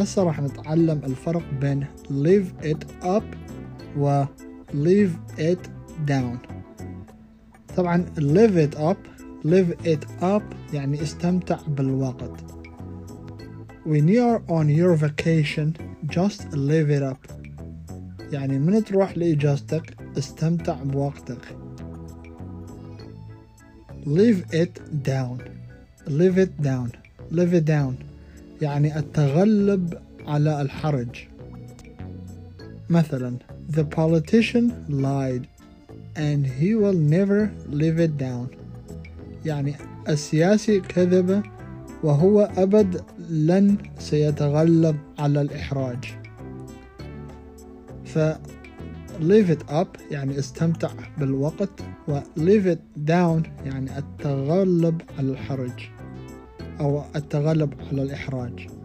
هسه راح نتعلم الفرق بين live it up و live it down طبعا live it up live it up يعني استمتع بالوقت when you're on your vacation just live it up يعني من تروح لإجازتك استمتع بوقتك live it down live it down live it down يعني التغلب على الحرج. مثلا the politician lied and he will never live it down. يعني السياسي كذب وهو أبد لن سيتغلب على الإحراج. ف leave it up يعني استمتع بالوقت و leave it down يعني التغلب على الحرج. أو التغلب على الإحراج.